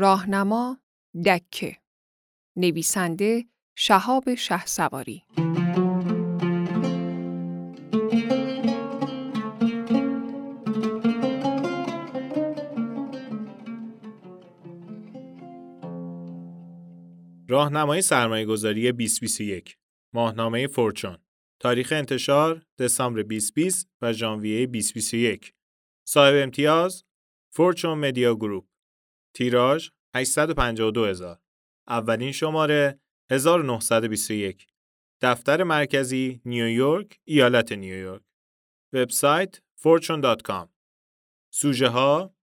راهنما دکه. نویسنده شهاب شه سواری راهنمای سرمایه گذاری 2021 ماهنامه فورچون. تاریخ انتشار دسامبر 2020 و ژانویه 2021 صاحب امتیاز Fortune Media Group. تیراژ 852 هزار. اولین شماره 1921 دفتر مرکزی نیویورک ایالت نیویورک وبسایت fortune.com سوژه ها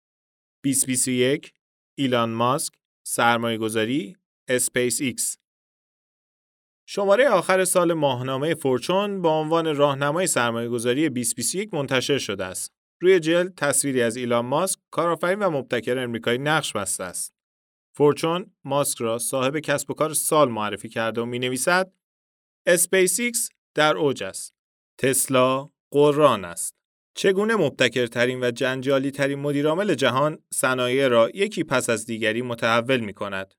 2021 ایلان ماسک سرمایه گذاری اسپیس ایکس. شماره آخر سال ماهنامه Fortune با عنوان راهنمای سرمایه‌گذاری 2021 منتشر شده است. روی جلد تصویری از ایلان ماسک، کارآفرین و مبتکر امریکایی نقش بسته است. Fortune ماسک را صاحب کسب و کار سال معرفی کرده و می‌نویسد اسپیس ایکس در اوج است. تسلا غران است. چگونه مبتکرترین و جنجالی ترین مدیرعامل جهان صنایع را یکی پس از دیگری متحول می کند.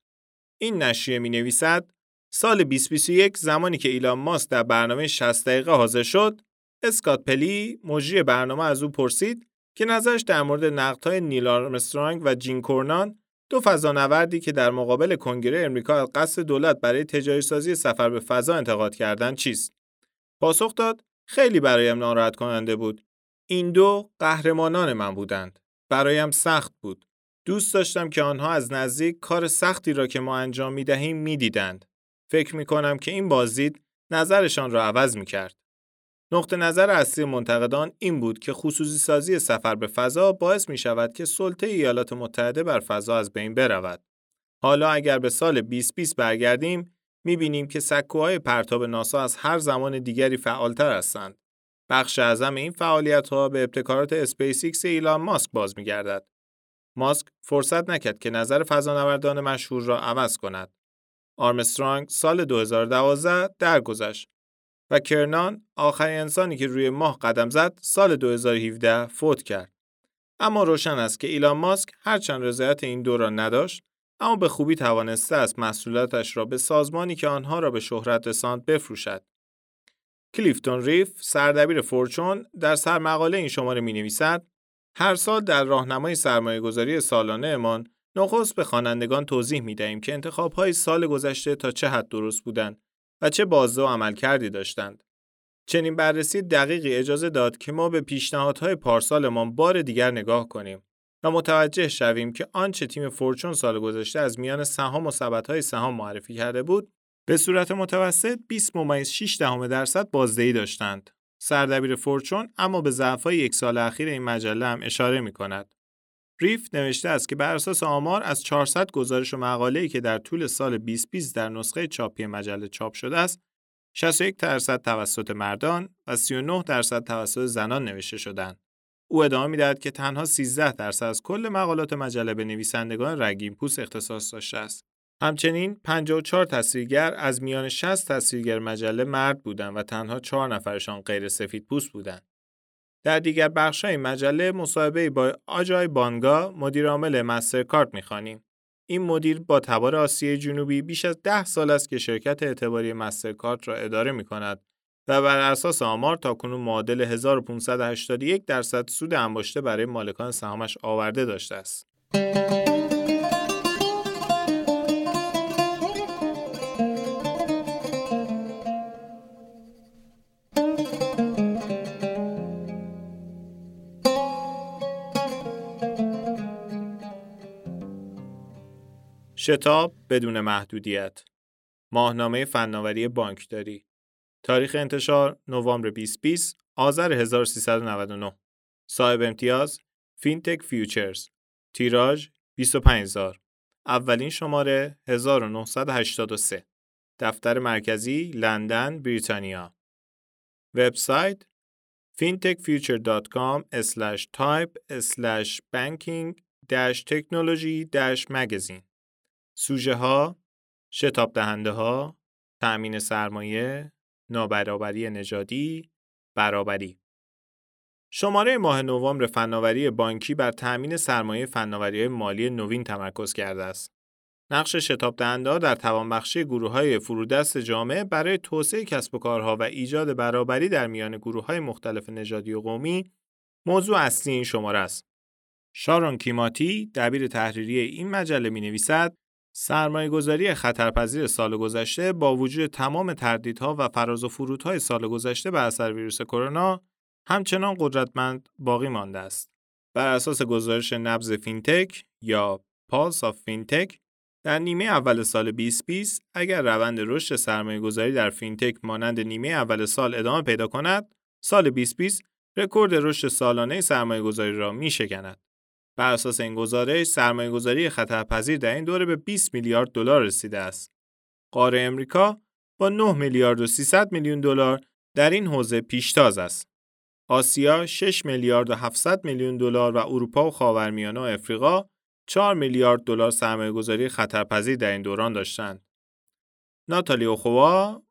این نشریه می نویسد سال 2021 زمانی که ایلان ماسک در برنامه 60 دقیقه حاضر شد، اسکات پلی مجری برنامه از او پرسید که نظرش در مورد نقدهای نیل آرمسترانگ و جین کورنان دو فضانوردی که در مقابل کنگره امریکا از قصد دولت برای تجاری سازی سفر به فضا انتقاد کردند چیست؟ پاسخ داد خیلی برایم ناراحت کننده بود. این دو قهرمانان من بودند. برایم سخت بود. دوست داشتم که آنها از نزدیک کار سختی را که ما انجام می دهیم می دیدند. فکر می کنم که این بازدید نظرشان را عوض می کرد. نقطه نظر اصلی منتقدان این بود که خصوصی سازی سفر به فضا باعث می شود که سلطه ایالات متحده بر فضا از بین برود. حالا اگر به سال 2020 برگردیم می بینیم که سکوهای پرتاب ناسا از هر زمان دیگری فعالتر هستند. بخش اعظم این فعالیت ها به ابتکارات اسپیس ایلان ماسک باز می گردد. ماسک فرصت نکرد که نظر فضانوردان مشهور را عوض کند. آرمسترانگ سال 2012 درگذشت و کرنان آخرین انسانی که روی ماه قدم زد سال 2017 فوت کرد. اما روشن است که ایلان ماسک هرچند رضایت این دو را نداشت اما به خوبی توانسته است محصولاتش را به سازمانی که آنها را به شهرت رساند بفروشد. کلیفتون ریف سردبیر فورچون در سرمقاله این شماره می نویسد هر سال در راهنمای سرمایه گذاری سالانه امان نخست به خوانندگان توضیح می دهیم که انتخاب های سال گذشته تا چه حد درست بودند و چه بازده و عمل کردی داشتند. چنین بررسی دقیقی اجازه داد که ما به پیشنهادهای پارسالمان بار دیگر نگاه کنیم و متوجه شویم که آنچه تیم فورچون سال گذشته از میان سهام و های سهام معرفی کرده بود به صورت متوسط 20 ممیز 6 دهم درصد بازدهی داشتند. سردبیر فورچون اما به ضعف‌های یک سال اخیر این مجله هم اشاره می کند. ریف نوشته است که بر اساس آمار از 400 گزارش و مقاله‌ای که در طول سال 2020 در نسخه چاپی مجله چاپ شده است، 61 درصد توسط مردان و 39 درصد توسط زنان نوشته شدند. او ادامه می‌دهد که تنها 13 درصد از کل مقالات مجله به نویسندگان رنگین پوست اختصاص داشته است. همچنین 54 تصویرگر از میان 60 تصویرگر مجله مرد بودند و تنها 4 نفرشان غیر سفید پوست بودند. در دیگر بخش‌های مجله مصاحبه با آجای بانگا مدیر عامل مسترکارت می‌خوانیم. این مدیر با تبار آسیای جنوبی بیش از ده سال است که شرکت اعتباری مسترکارت را اداره می کند و بر اساس آمار تا کنون معادل 1581 درصد سود انباشته برای مالکان سهامش آورده داشته است. شتاب بدون محدودیت. ماهنامه فناوری بانکداری. تاریخ انتشار نوامبر 2020 آذر 1399 صاحب امتیاز FinTech Futures. تیراژ 25000 اولین شماره 1983 دفتر مرکزی لندن بریتانیا. وبسایت fintechfuture.com سوژه ها، شتاب دهنده ها، تأمین سرمایه، نابرابری نژادی، برابری شماره ماه نوامبر فناوری بانکی بر تأمین سرمایه فناوری مالی نوین تمرکز کرده است. نقش شتاب دهنده در توانبخشی گروه های فرودست جامعه برای توسعه کسب و کارها و ایجاد برابری در میان گروه های مختلف نژادی و قومی موضوع اصلی این شماره است. شارون کیماتی دبیر تحریری این مجله می نویسد سرمایه گذاری خطرپذیر سال گذشته با وجود تمام تردیدها و فراز و فرودهای سال گذشته بر اثر ویروس کرونا همچنان قدرتمند باقی مانده است. بر اساس گزارش نبض فینتک یا Pulse of Fintech در نیمه اول سال 2020 اگر روند رشد سرمایه گذاری در فینتک مانند نیمه اول سال ادامه پیدا کند، سال 2020 رکورد رشد سالانه سرمایه گذاری را می شکند. بر اساس این گزارش سرمایه گذاری خطرپذیر در این دوره به 20 میلیارد دلار رسیده است. قاره امریکا با 9 میلیارد و 300 میلیون دلار در این حوزه پیشتاز است. آسیا 6 میلیارد و 700 میلیون دلار و اروپا و خاورمیانه و افریقا 4 میلیارد دلار سرمایه‌گذاری خطرپذیر در این دوران داشتند. ناتالی اوخوا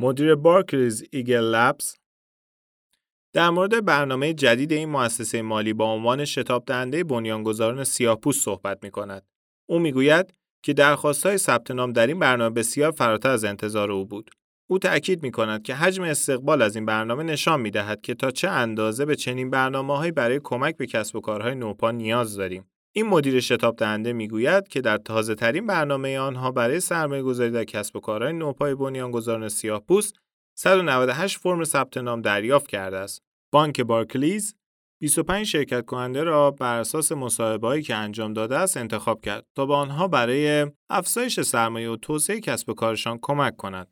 مدیر بارکلیز ایگل لبز در مورد برنامه جدید این مؤسسه مالی با عنوان شتاب دهنده بنیانگذاران سیاه‌پوست صحبت می کند. او می‌گوید که درخواست‌های ثبت نام در این برنامه بسیار فراتر از انتظار او بود. او تأکید می کند که حجم استقبال از این برنامه نشان می دهد که تا چه اندازه به چنین برنامه‌هایی برای کمک به کسب و کارهای نوپا نیاز داریم. این مدیر شتاب دهنده می‌گوید که در تازه ترین برنامه آنها برای سرمایه گذاری در کسب و کارهای نوپای بنیانگذاران سیاه پوست 198 فرم ثبت نام دریافت کرده است. بانک بارکلیز 25 شرکت کننده را بر اساس مصاحبه‌ای که انجام داده است انتخاب کرد تا به آنها برای افزایش سرمایه و توسعه کسب و کارشان کمک کند.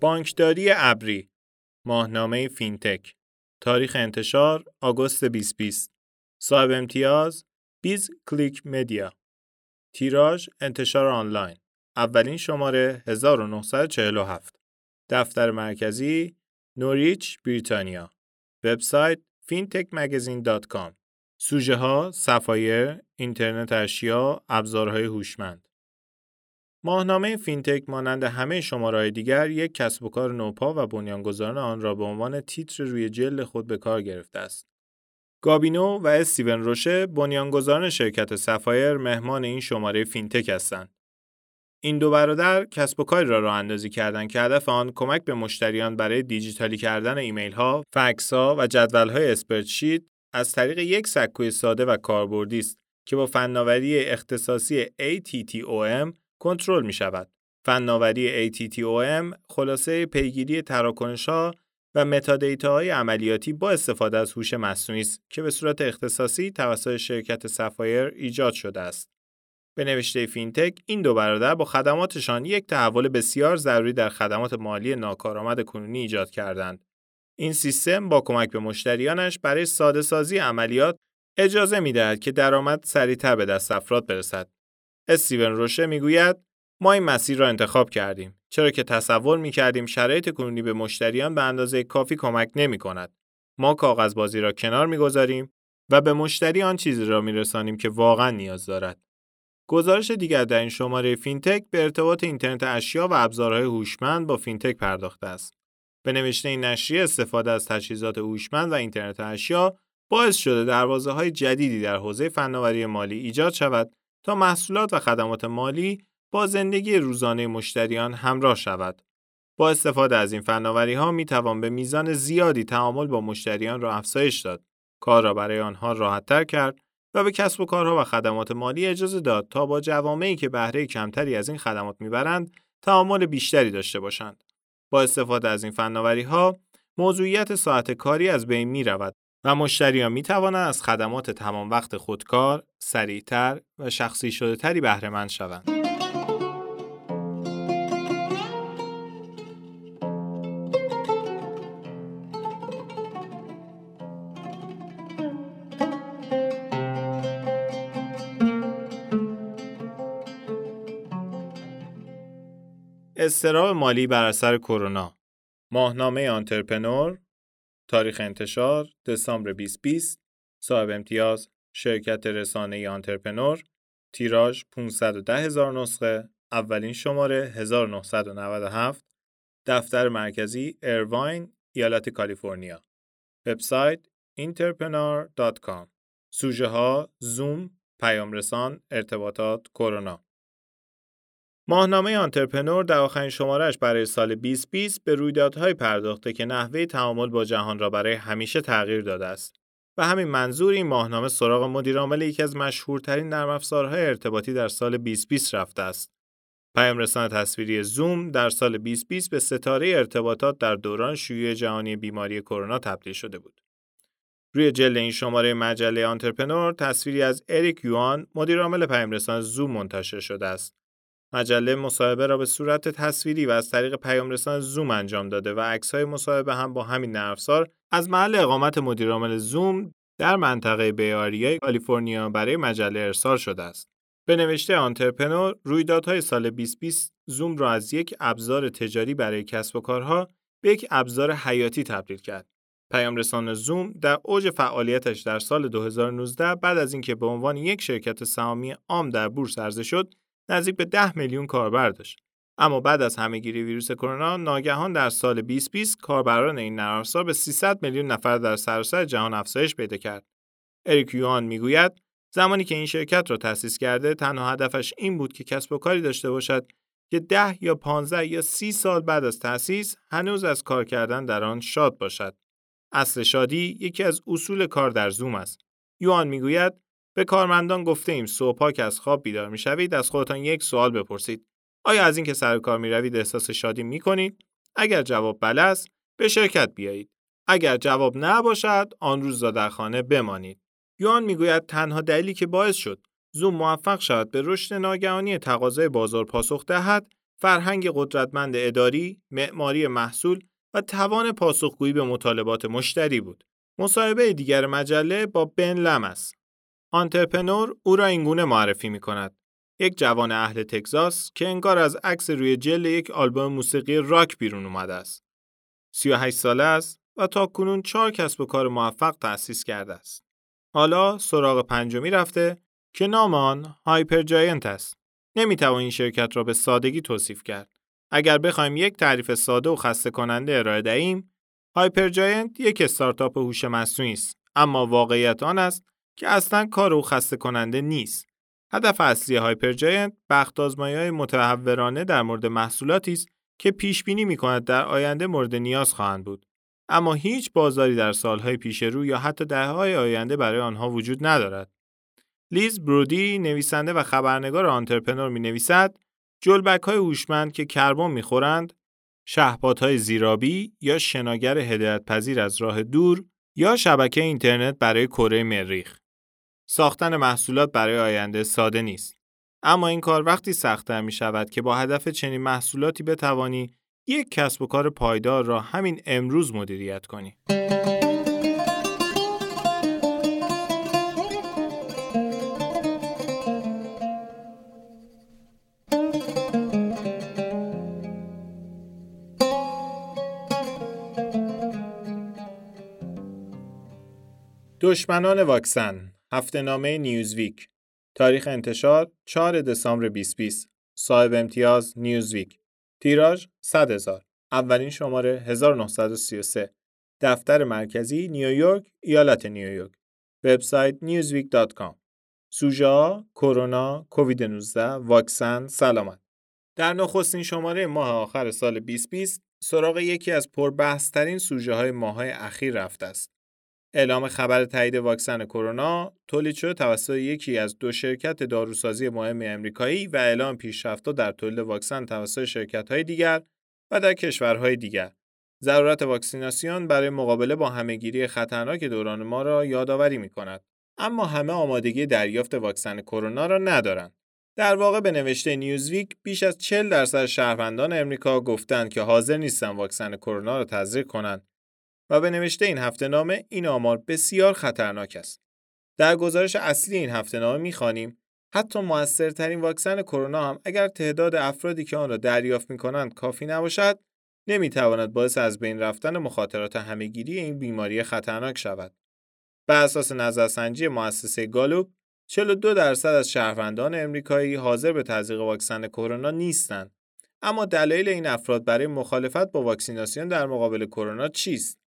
بانکداری ابری ماهنامه فینتک تاریخ انتشار آگوست 2020 صاحب امتیاز BizClik Media. تیراژ انتشار آنلاین. اولین شماره 1947 دفتر مرکزی نوریچ بریتانیا. وبسایت fintechmagazine.com سوژه ها سفایر اینترنت اشیا ابزارهای هوشمند. ماهنامه فینتک مانند همه شمارهای دیگر یک کسب و کار نوپا و بنیانگذاران آن را به عنوان تیتر روی جلد خود به کار گرفته است. گابینو و استیون روشه بنیانگذاران شرکت سفایر مهمان این شماره فینتک هستند. این دو برادر کسب و کاری را راه اندازی کردند که هدف آن کمک به مشتریان برای دیجیتالی کردن ایمیل ها، فکس ها و جدول های spreadsheet از طریق یک سکوی ساده و کاربردی است که با فناوری اختصاصی ATTOM کنترل می شود. فناوری ATTOM خلاصه پیگیری تراکنش‌ها و های عملیاتی با استفاده از هوش مصنوعی است که به صورت اختصاصی توسط شرکت سفایر ایجاد شده است. به نوشته فینتک این دو برادر با خدماتشان یک تحول بسیار ضروری در خدمات مالی ناکارآمد کنونی ایجاد کردند. این سیستم با کمک به مشتریانش برای ساده سازی عملیات اجازه می دهد که درآمد سریعتر به دست افراد برسد. استیون روشه می‌گوید ما این مسیر را انتخاب کردیم چرا که تصور می کردیم شرایط کنونی به مشتریان به اندازه کافی کمک نمی کند. ما کاغذ بازی را کنار می‌گذاریم و به مشتری آن چیزی را می رسانیم که واقعا نیاز دارد. گزارش دیگر در این شماره فینتک به ارتباط اینترنت اشیا و ابزارهای هوشمند با فینتک پرداخته است. به نوشته این نشریه استفاده از تجهیزات هوشمند و اینترنت اشیا باعث شده دروازه های جدیدی در حوزه فناوری مالی ایجاد شود تا محصولات و خدمات مالی با زندگی روزانه مشتریان همراه شود. با استفاده از این فناوری ها می توان به میزان زیادی تعامل با مشتریان را افزایش داد. کار را برای آنها راحت تر کرد و به کسب و کارها و خدمات مالی اجازه داد تا با جوامعی که بهره کمتری از این خدمات می‌برند تعامل بیشتری داشته باشند. با استفاده از این فناوری ها موضوعیت ساعت کاری از بین می رود و مشتریان می توانند از خدمات تمام وقت خودکار، سریعتر و شخصی شده تری بهره شوند. اضطراب مالی بر اثر کرونا ماهنامه Entrepreneur تاریخ انتشار دسامبر 2020 صاحب امتیاز شرکت رسانه Entrepreneur تیراژ 510 هزار نسخه اولین شماره 1997 دفتر مرکزی ایرواین ایالت کالیفرنیا. وبسایت entrepreneur.com سوژه ها زوم پیامرسان ارتباطات کرونا. ماهنامه Entrepreneur در آخرین شمارش برای سال 2020 به رویدادهایی پرداخته که نحوه تعامل با جهان را برای همیشه تغییر داده است. به همین منظور این ماهنامه سراغ مدیرعامل یکی از مشهورترین نرم افزارهای ارتباطی در سال 2020 رفته است. پیام رسان تصویری زوم در سال 2020 به ستاره ارتباطات در دوران شیوع جهانی بیماری کرونا تبدیل شده بود. روی جلد این شماره مجله Entrepreneur تصویری از اریک یوان مدیرعامل پیام رسان زوم منتشر شده است. مجله مصاحبه را به صورت تصویری و از طریق پیام رسان زوم انجام داده و عکس‌های مصاحبه هم با همین نرم از محل اقامت مدیرعامل زوم در منطقه بیاریای کالیفرنیا برای مجله ارسال شده است. به نوشته رویدادهای سال 2020 زوم را از یک ابزار تجاری برای کسب و کارها به یک ابزار حیاتی تبدیل کرد. پیام رسان زوم در اوج فعالیتش در سال 2019 بعد از اینکه به عنوان یک شرکت سهامی عام در بورس عرضه شد، نزدیک به 10 میلیون کاربر داشت. اما بعد از همهگیری ویروس کرونا ناگهان در سال 2020 کاربران این نرم به 300 میلیون نفر در سراسر جهان افزایش پیدا کرد. اریک یوان می‌گوید زمانی که این شرکت را تأسیس کرده تنها هدفش این بود که کسب و کاری داشته باشد که 10 یا 15 یا 30 سال بعد از تأسیس هنوز از کار کردن در آن شاد باشد. اصل شادی یکی از اصول کار در زوم است. یوان می‌گوید به کارمندان گفته ایم صبحها که از خواب بیدار می‌شوید از خودتان یک سوال بپرسید. آیا از اینکه سر کار می‌روید احساس شادی می‌کنید؟ اگر جواب بله است به شرکت بیایید. اگر جواب نباشد آن روز در خانه بمانید. یوان می‌گوید تنها دلیلی که باعث شد زوم موفق شود به رشد ناگهانی تقاضای بازار پاسخ دهد فرهنگ قدرتمند اداری معماری محصول و توان پاسخگویی به مطالبات مشتری بود. مصاحبه دیگر مجله با بن لم است. Entrepreneur او را اینگونه معرفی می کند. یک جوان اهل تگزاس که انگار از عکس روی جلد یک آلبوم موسیقی راک بیرون اومده است. 38 ساله است و تا کنون چهار کسب و کار موفق تأسیس کرده است. حالا سراغ پنجمی رفته که نام آن Hypergiant است. نمی‌توان این شرکت را به سادگی توصیف کرد. اگر بخوایم یک تعریف ساده و خسته کننده ارائه دهیم، Hypergiant یک استارتاپ هوش مصنوعی است، اما واقعیت آن است که اصلا کار او خسته کننده نیست. هدف اصلی Hypergiant بحث های متهورانه در مورد محصولاتی است که پیش بینی می کند در آینده مورد نیاز خواهند بود. اما هیچ بازاری در سالهای پیش رو یا حتی دهه‌های آینده برای آنها وجود ندارد. لیز برودی نویسنده و خبرنگار Entrepreneur می نویسد جلبک های هوشمند که کربن می خورند های زیرابی یا شناگر هدایت پذیر از راه دور یا شبکه اینترنت برای کره مریخ ساختن محصولات برای آینده ساده نیست. اما این کار وقتی سختتر می شود که با هدف چنین محصولاتی بتوانی یک کسب و کار پایدار را همین امروز مدیریت کنی. دشمنان واکسن هفته نامه نیوزویک. تاریخ انتشار 4 دسامبر 2020 صاحب امتیاز نیوزویک. تیراژ 100 هزار. اولین شماره 1933 دفتر مرکزی نیویورک ایالت نیویورک وبسایت newsweek.com سوژه کرونا کووید 19 واکسن سلامت. در نخستین شماره ماه آخر سال 2020 سراغ یکی از پربحثترین سوژه های ماه اخیر رفته است. اعلام خبر تایید واکسن کرونا تولید شده توسط یکی از دو شرکت داروسازی مهم امریکایی و اعلام پیشرفت‌ها در تولید واکسن توسط شرکت‌های دیگر و در کشورهای دیگر. ضرورت واکسیناسیون برای مقابله با همهگیری خطرناک دوران ما را یادآوری می‌کند. اما همه آمادگی دریافت واکسن کرونا را ندارند. در واقع به نوشته نیوزویک بیش از 40 درصد شهروندان امریکا گفتند که حاضر نیستند واکسن کرونا را تزریق کنند و به نوشته این هفته نامه این آمار بسیار خطرناک است. در گزارش اصلی این هفته نامه می‌خوانیم حتی موثرترین واکسن کرونا هم اگر تعداد افرادی که آن را دریافت می کنند کافی نباشد نمی‌تواند باعث از بین رفتن مخاطرات همهگیری این بیماری خطرناک شود. به اساس نظرسنجی مؤسسه گالوب 42 درصد از شهروندان امریکایی حاضر به تزریق واکسن کرونا نیستند. اما دلایل این افراد برای مخالفت با واکسیناسیون در مقابل کرونا چیست؟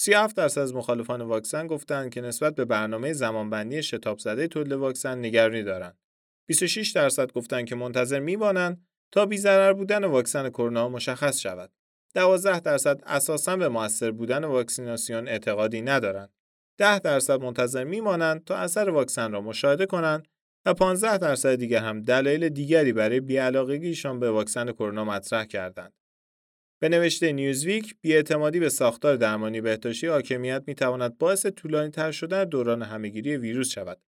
37 درصد از مخالفان واکسن گفتند که نسبت به برنامه زمانبندی شتاب زده تولید واکسن نگرانی دارند. 26 درصد گفتند که منتظر میمانند تا بی‌ضرر بودن واکسن کرونا مشخص شود. 12 درصد اساساً به موثر بودن واکسیناسیون اعتقادی ندارند. 10 درصد منتظر میمانند تا اثر واکسن را مشاهده کنند و 15 درصد دیگر هم دلایل دیگری برای بیعلاقگیشان به واکسن کرونا مطرح کردند. به نوشته نیوزویک، بیاعتمادی به ساختار درمانی بهداشتی حاکمیت می‌تواند باعث طولانی تر شدن دوران همهگیری ویروس شود.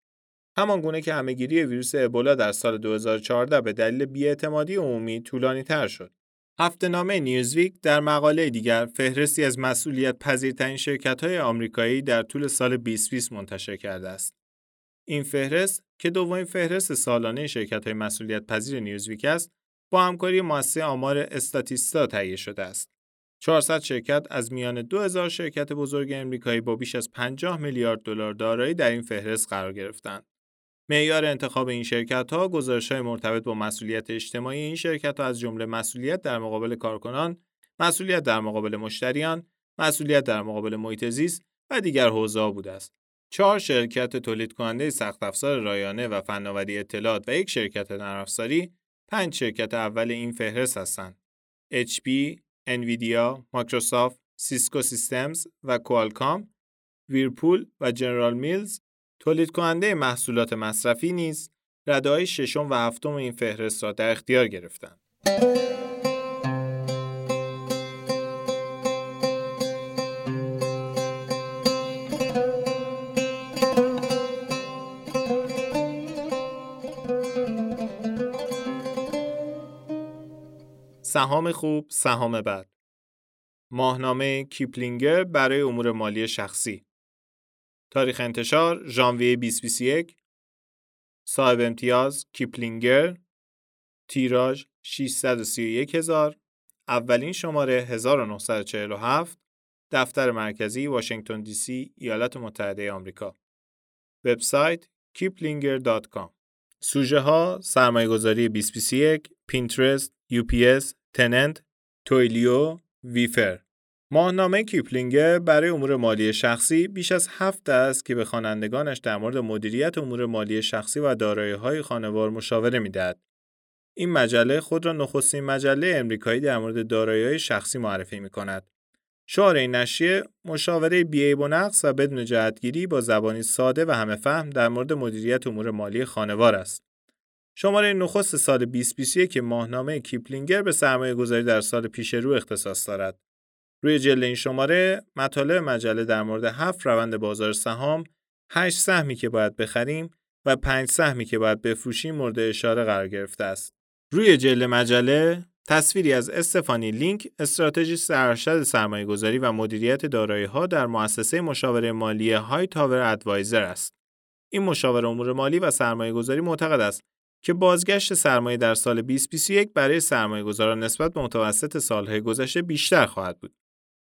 همان گونه که همهگیری ویروس ابولا در سال 2014 به دلیل بیاعتمادی عمومی طولانی تر شد. هفته نامه نیوزویک در مقاله دیگر فهرستی از مسئولیت پذیرترین شرکت های آمریکایی در طول سال 2020 منتشر کرده است. این فهرست که دومین فهرست سالانه شرکت های مسئولیت پذیر نیوزویک است، با همکاری مؤسسه آمار استاتیستا تهیه شده است. 400 شرکت از میان 2000 شرکت بزرگ امریکایی با بیش از 50 میلیارد دلار دارایی در این فهرست قرار گرفتند. معیار انتخاب این شرکت ها مرتبط با مسئولیت اجتماعی این شرکت ها از جمله مسئولیت در مقابل کارکنان، مسئولیت در مقابل مشتریان، مسئولیت در مقابل محیط زیست و دیگر حوزه بوده است. چهار شرکت تولید کننده سخت افزار رایانه و فناوری اطلاعات و یک شرکت نرم افزاری پنج شرکت اول این فهرست هستند. HP، Nvidia، Microsoft، Cisco Systems و Qualcomm، Whirlpool و General Mills تولید کننده محصولات مصرفی نیز رده ششم و هفتم این فهرست را در اختیار گرفتند. سهام خوب، سهام بد. ماهنامه Kiplinger برای امور مالی شخصی. تاریخ انتشار ژانویه 2021 صاحب امتیاز Kiplinger تیراژ 631 هزار اولین شماره 1947 دفتر مرکزی واشنگتن دی سی ایالات متحده آمریکا وبسایت kiplinger.com سوژه ها سرمایه گذاری 2021 Pinterest UPS Tennant Twilio Wayfair ماهنامه Kiplinger برای امور مالی شخصی بیش از هفت دهه است که به خوانندگانش در مورد مدیریت امور مالی شخصی و دارایی‌های خانوار مشاوره می‌دهد. این مجله خود را نخستین مجله امریکایی در مورد دارایی‌های شخصی معرفی می‌کند. شعار این نشریه مشاوره بیعیب و نقص و بدون جهتگیری با زبانی ساده و همه فهم در مورد مدیریت امور مالی خانوار است. شماره نخست سال 2021 که ماهنامه Kiplinger به سرمایه گذاری در سال پیش رو اختصاص دارد. روی جلد این شماره مطالب مجله در مورد هفت روند بازار سهام، هشت سهمی که باید بخریم و پنج سهمی که باید بفروشیم مورد اشاره قرار گرفته است. روی جلد مجله تصویری از استفانی لینک استراتژیست ارشد سرمایه گذاری و مدیریت دارایی ها در مؤسسه مشاوره مالی Hightower Advisors است. این مشاور امور مالی و سرمایه گذاری معتقد است که بازگشت سرمایه در سال 2021 برای سرمایه گذاران نسبت به متوسط سالهای گذشته بیشتر خواهد بود.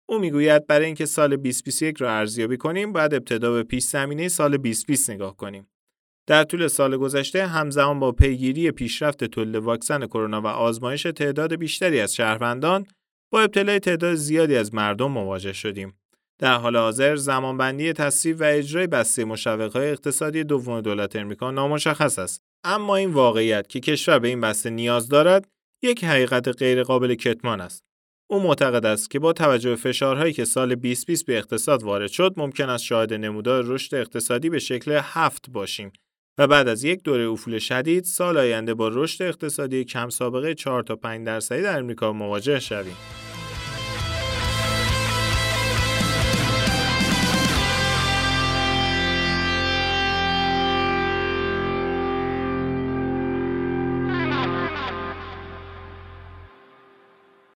او می‌گوید برای اینکه سال 2021 را ارزیابی کنیم باید ابتدا به پیش زمینه سال 2020 نگاه کنیم. در طول سال گذشته همزمان با پیگیری پیشرفت تولید واکسن کرونا و آزمایش تعداد بیشتری از شهروندان با ابتلای تعداد زیادی از مردم مواجه شدیم. در حال حاضر زمانبندی تصویب و اجرای بسته مشوقهای اقتصادی دوم دولت امریکا نامشخص است. اما این واقعیت که کشور به این بسته نیاز دارد یک حقیقت غیرقابل کتمان است. او معتقد است که با توجه به فشارهایی که سال 2020 به اقتصاد وارد شد ممکن است شاهد نمودار رشد اقتصادی به شکل هفت باشیم و بعد از یک دوره افول شدید سال آینده با رشد اقتصادی کم سابقه 4 تا 5 درصدی در امریکا مواجه شویم.